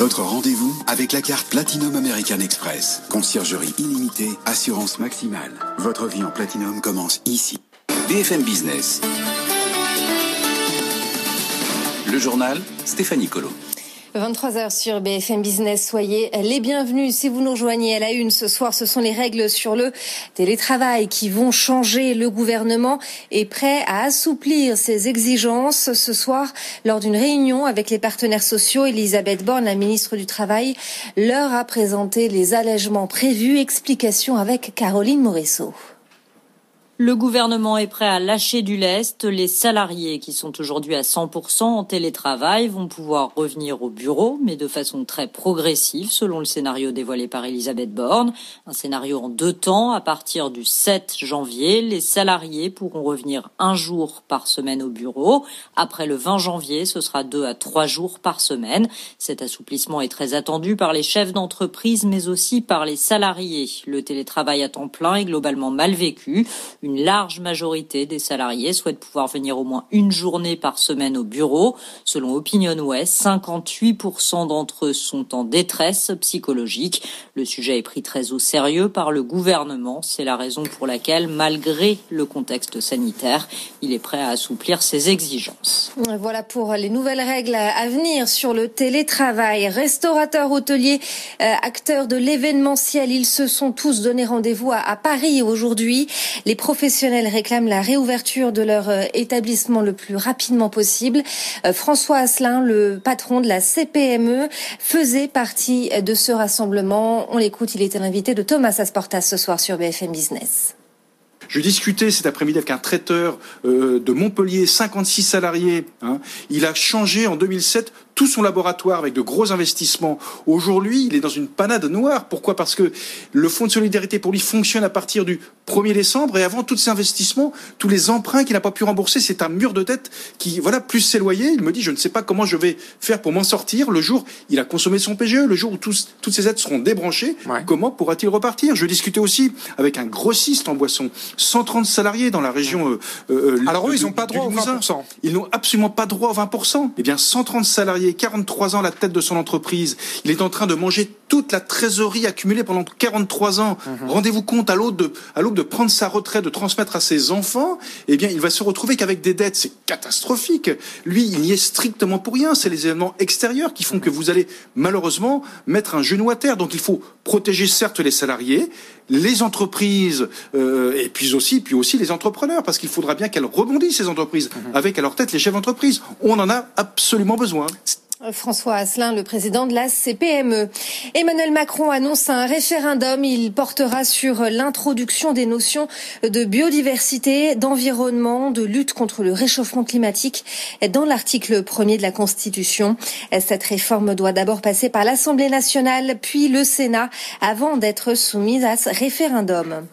Votre rendez-vous avec la carte Platinum American Express. Conciergerie illimitée, assurance maximale. Votre vie en Platinum commence ici. BFM Business. Le journal, Stéphanie Colo. 23h sur BFM Business, soyez les bienvenus. Si vous nous rejoignez à la une ce soir, ce sont les règles sur le télétravail qui vont changer. Le gouvernement est prêt à assouplir ses exigences ce soir lors d'une réunion avec les partenaires sociaux. Elisabeth Borne, la ministre du Travail, leur a présenté les allègements prévus. Explication avec Caroline Morisseau. Le gouvernement est prêt à lâcher du lest. Les salariés qui sont aujourd'hui à 100% en télétravail vont pouvoir revenir au bureau, mais de façon très progressive, selon le scénario dévoilé par Elisabeth Borne. Un scénario en deux temps. À partir du 7 janvier, les salariés pourront revenir un jour par semaine au bureau. Après le 20 janvier, ce sera deux à trois jours par semaine. Cet assouplissement est très attendu par les chefs d'entreprise, mais aussi par les salariés. Le télétravail à temps plein est globalement mal vécu. Large majorité des salariés souhaitent pouvoir venir au moins une journée par semaine au bureau. Selon Opinion West, 58% d'entre eux sont en détresse psychologique. Le sujet est pris très au sérieux par le gouvernement. C'est la raison pour laquelle, malgré le contexte sanitaire, il est prêt à assouplir ses exigences. Voilà pour les nouvelles règles à venir sur le télétravail. Restaurateurs, hôteliers, euh, acteurs de l'événementiel, ils se sont tous donné rendez-vous à Paris aujourd'hui. Les professionnels réclament la réouverture de leur euh, établissement le plus rapidement possible. Euh, François Asselin, le patron de la CPME, faisait partie de ce rassemblement. On l'écoute, il était l'invité de Thomas Asportas ce soir sur BFM Business. Je discutais cet après-midi avec un traiteur euh, de Montpellier, 56 salariés. Hein. Il a changé en 2007 tout son laboratoire avec de gros investissements. Aujourd'hui, il est dans une panade noire. Pourquoi? Parce que le fonds de solidarité pour lui fonctionne à partir du 1er décembre et avant tous ces investissements, tous les emprunts qu'il n'a pas pu rembourser, c'est un mur de dette qui, voilà, plus ses loyers. Il me dit, je ne sais pas comment je vais faire pour m'en sortir. Le jour, il a consommé son PGE. Le jour où tous, toutes ces aides seront débranchées, Ouais. comment pourra-t-il repartir? Je discutais aussi avec un grossiste en boisson, 130 salariés dans la région. euh, euh, Alors eux, ils n'ont pas droit au Limousin. 20%. Ils n'ont absolument pas droit au 20%. Eh bien, 130 salariés, 43 ans à la tête de son entreprise. Il est en train de manger toute la trésorerie accumulée pendant 43 ans. Mhm. Rendez-vous compte, à l'aube de, à l'aube de prendre sa retraite, de transmettre à ses enfants, eh bien, il va se retrouver qu'avec des dettes. C'est catastrophique. Lui, il n'y est strictement pour rien. C'est les événements extérieurs qui font que vous allez, malheureusement, mettre un genou à terre. Donc, il faut protéger certes les salariés, les entreprises, euh, et puis aussi, puis aussi les entrepreneurs, parce qu'il faudra bien qu'elles rebondissent, ces entreprises, avec à leur tête les chefs d'entreprise. On en a absolument besoin. François Asselin, le président de la CPME. Emmanuel Macron annonce un référendum. Il portera sur l'introduction des notions de biodiversité, d'environnement, de lutte contre le réchauffement climatique dans l'article premier de la Constitution. Cette réforme doit d'abord passer par l'Assemblée nationale, puis le Sénat, avant d'être soumise à ce référendum.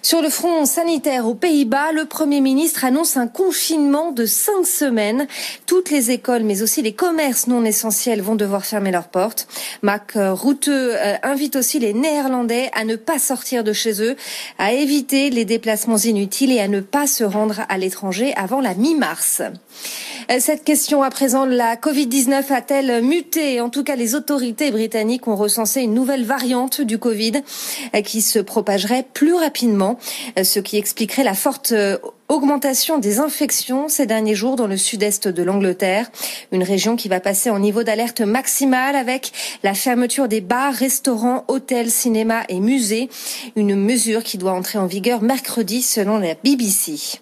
Sur le front sanitaire aux Pays-Bas, le Premier ministre annonce un confinement de cinq semaines. Toutes les écoles, mais aussi les commerces non essentiels vont devoir fermer leurs portes. Marc Rutte euh, invite aussi les Néerlandais à ne pas sortir de chez eux, à éviter les déplacements inutiles et à ne pas se rendre à l'étranger avant la mi-mars. Euh, Cette question à présent, la Covid-19 a-t-elle muté? En tout cas, les autorités britanniques ont recensé une nouvelle variante du Covid euh, qui se propagerait plus rapidement, euh, ce qui expliquerait la forte euh, augmentation des infections ces derniers jours dans le sud-est de l'Angleterre, une région qui va passer en niveau d'alerte maximale avec la fermeture des bars, restaurants, hôtels, cinémas et musées, une mesure qui doit entrer en vigueur mercredi selon la BBC.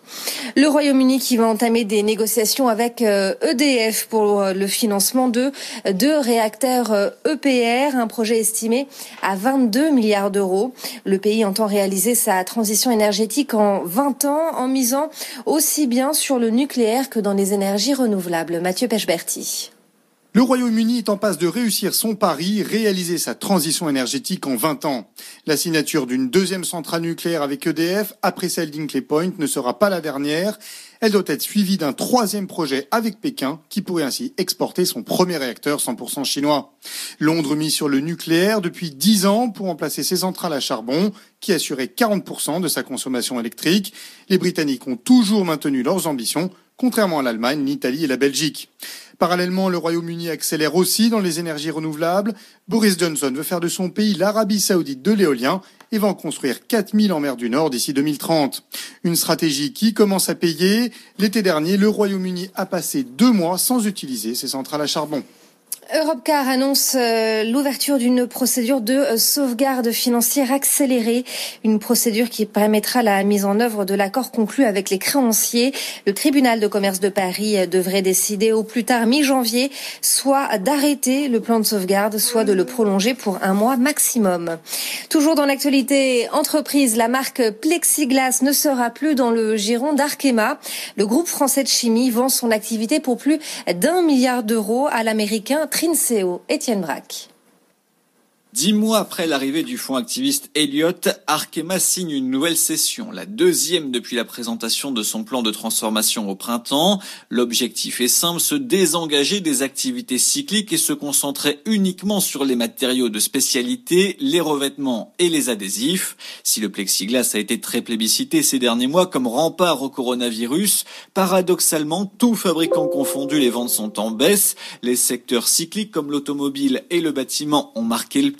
Le Royaume-Uni qui va entamer des négociations avec EDF euh, e pour euh, le financement de deux réacteurs EPR, euh, e un projet estimé à 22 milliards d'euros. Le pays entend réaliser sa transition énergétique en 20 ans en aussi bien sur le nucléaire que dans les énergies renouvelables. Mathieu Pechberti. Le Royaume-Uni est en passe de réussir son pari, réaliser sa transition énergétique en 20 ans. La signature d'une deuxième centrale nucléaire avec EDF, après celle d'Inkley Point, ne sera pas la dernière. Elle doit être suivie d'un troisième projet avec Pékin, qui pourrait ainsi exporter son premier réacteur 100% chinois. Londres mise sur le nucléaire depuis 10 ans pour remplacer ses centrales à charbon, qui assuraient 40% de sa consommation électrique. Les Britanniques ont toujours maintenu leurs ambitions, contrairement à l'Allemagne, l'Italie et la Belgique. Parallèlement, le Royaume-Uni accélère aussi dans les énergies renouvelables. Boris Johnson veut faire de son pays l'Arabie saoudite de l'éolien et va en construire 4000 en mer du Nord d'ici 2030. Une stratégie qui commence à payer. L'été dernier, le Royaume-Uni a passé deux mois sans utiliser ses centrales à charbon. Europcar annonce euh, l'ouverture d'une procédure de euh, sauvegarde financière accélérée, une procédure qui permettra la mise en œuvre de l'accord conclu avec les créanciers. Le tribunal de commerce de Paris euh, devrait décider au plus tard mi-janvier soit d'arrêter le plan de sauvegarde, soit de le prolonger pour un mois maximum. Toujours dans l'actualité entreprise, la marque Plexiglas ne sera plus dans le giron d'Arkema. Le groupe français de chimie vend son activité pour plus d'un milliard d'euros à l'américain Trinseo, Étienne Braque. Dix mois après l'arrivée du fonds activiste Elliott, Arkema signe une nouvelle session, la deuxième depuis la présentation de son plan de transformation au printemps. L'objectif est simple, se désengager des activités cycliques et se concentrer uniquement sur les matériaux de spécialité, les revêtements et les adhésifs. Si le plexiglas a été très plébiscité ces derniers mois comme rempart au coronavirus, paradoxalement, tout fabricant confondu, les ventes sont en baisse. Les secteurs cycliques comme l'automobile et le bâtiment ont marqué le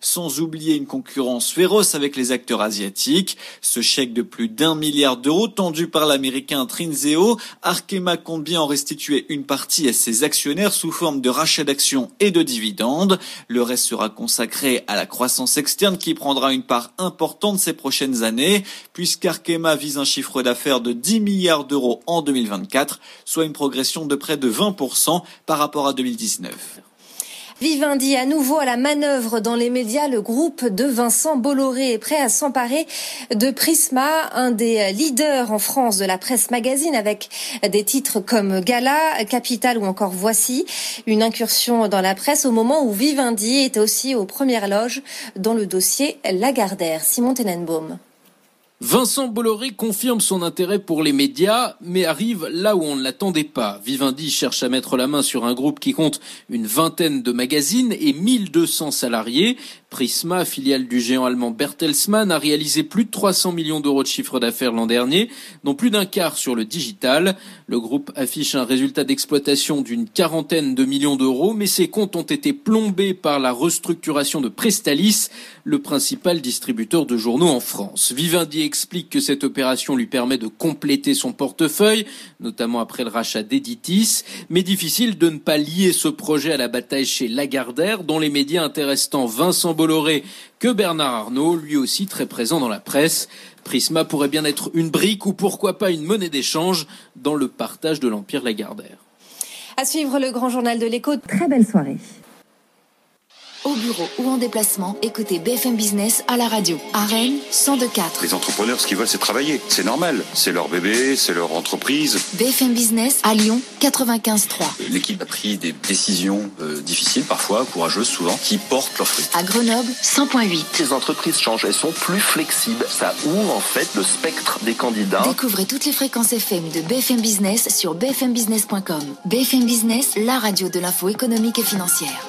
sans oublier une concurrence féroce avec les acteurs asiatiques. Ce chèque de plus d'un milliard d'euros tendu par l'américain Trinzeo, Arkema compte bien en restituer une partie à ses actionnaires sous forme de rachat d'actions et de dividendes. Le reste sera consacré à la croissance externe qui prendra une part importante ces prochaines années, puisqu'Arkema vise un chiffre d'affaires de 10 milliards d'euros en 2024, soit une progression de près de 20% par rapport à 2019. Vivendi à nouveau à la manœuvre dans les médias. Le groupe de Vincent Bolloré est prêt à s'emparer de Prisma, un des leaders en France de la presse magazine avec des titres comme Gala, Capital ou encore Voici. Une incursion dans la presse au moment où Vivendi est aussi aux premières loges dans le dossier Lagardère. Simon Tenenbaum. Vincent Bolloré confirme son intérêt pour les médias, mais arrive là où on ne l'attendait pas. Vivendi cherche à mettre la main sur un groupe qui compte une vingtaine de magazines et 1200 salariés. Prisma, filiale du géant allemand Bertelsmann, a réalisé plus de 300 millions d'euros de chiffre d'affaires l'an dernier, dont plus d'un quart sur le digital. Le groupe affiche un résultat d'exploitation d'une quarantaine de millions d'euros, mais ses comptes ont été plombés par la restructuration de Prestalis, le principal distributeur de journaux en France. Vivendi explique que cette opération lui permet de compléter son portefeuille, notamment après le rachat d'Editis, mais difficile de ne pas lier ce projet à la bataille chez Lagardère, dont les médias intéressant Vincent Bolloré que Bernard Arnault, lui aussi très présent dans la presse. Prisma pourrait bien être une brique ou pourquoi pas une monnaie d'échange dans le partage de l'Empire Lagardère. À suivre le grand journal de l'écho. Très belle soirée au bureau ou en déplacement, écoutez BFM Business à la radio. À Rennes, 102.4. Les entrepreneurs, ce qu'ils veulent, c'est travailler. C'est normal. C'est leur bébé, c'est leur entreprise. BFM Business à Lyon, 95.3. L'équipe a pris des décisions euh, difficiles, parfois courageuses, souvent, qui portent leurs fruits. À Grenoble, 100.8. Les entreprises changent, elles sont plus flexibles. Ça ouvre en fait le spectre des candidats. Découvrez toutes les fréquences FM de BFM Business sur bfmbusiness.com. BFM Business, la radio de l'info économique et financière.